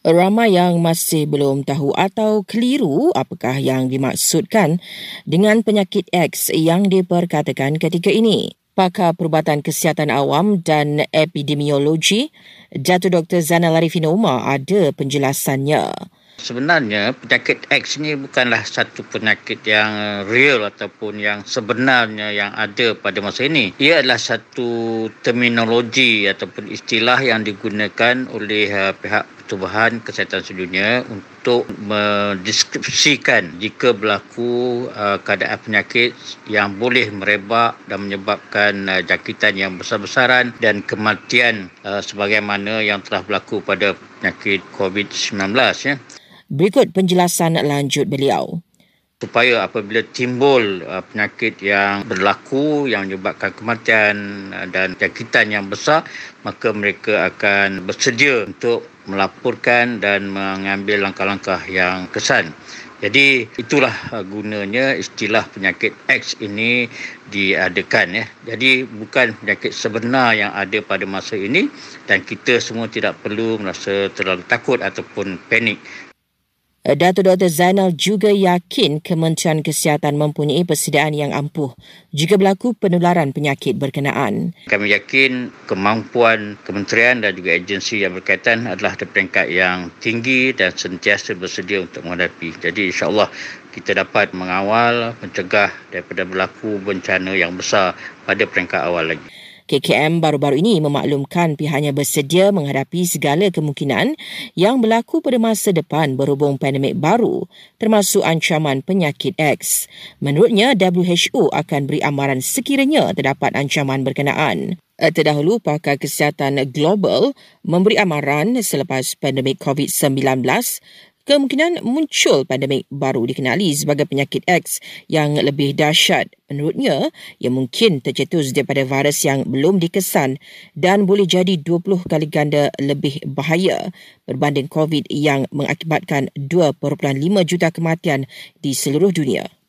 Ramai yang masih belum tahu atau keliru apakah yang dimaksudkan dengan penyakit X yang diperkatakan ketika ini. Pakar Perubatan Kesihatan Awam dan Epidemiologi, Datuk Dr. Zanal Arifin Umar ada penjelasannya. Sebenarnya penyakit X ni bukanlah satu penyakit yang real ataupun yang sebenarnya yang ada pada masa ini. Ia adalah satu terminologi ataupun istilah yang digunakan oleh uh, pihak Pertubuhan Kesihatan Sedunia untuk mendeskripsikan jika berlaku uh, keadaan penyakit yang boleh merebak dan menyebabkan uh, jangkitan yang besar-besaran dan kematian uh, sebagaimana yang telah berlaku pada penyakit COVID-19 ya. Berikut penjelasan lanjut beliau. Supaya apabila timbul uh, penyakit yang berlaku yang menyebabkan kematian uh, dan jangkitan yang besar, maka mereka akan bersedia untuk melaporkan dan mengambil langkah-langkah yang kesan. Jadi itulah uh, gunanya istilah penyakit X ini diadakan ya. Jadi bukan penyakit sebenar yang ada pada masa ini dan kita semua tidak perlu merasa terlalu takut ataupun panik Datuk Dr. Zainal juga yakin Kementerian Kesihatan mempunyai persediaan yang ampuh jika berlaku penularan penyakit berkenaan. Kami yakin kemampuan kementerian dan juga agensi yang berkaitan adalah di peringkat yang tinggi dan sentiasa bersedia untuk menghadapi. Jadi insyaAllah kita dapat mengawal, mencegah daripada berlaku bencana yang besar pada peringkat awal lagi. KKM baru-baru ini memaklumkan pihaknya bersedia menghadapi segala kemungkinan yang berlaku pada masa depan berhubung pandemik baru termasuk ancaman penyakit X. Menurutnya, WHO akan beri amaran sekiranya terdapat ancaman berkenaan. Terdahulu, pakar kesihatan global memberi amaran selepas pandemik COVID-19 kemungkinan muncul pandemik baru dikenali sebagai penyakit X yang lebih dahsyat. Menurutnya, ia mungkin tercetus daripada virus yang belum dikesan dan boleh jadi 20 kali ganda lebih bahaya berbanding COVID yang mengakibatkan 2.5 juta kematian di seluruh dunia.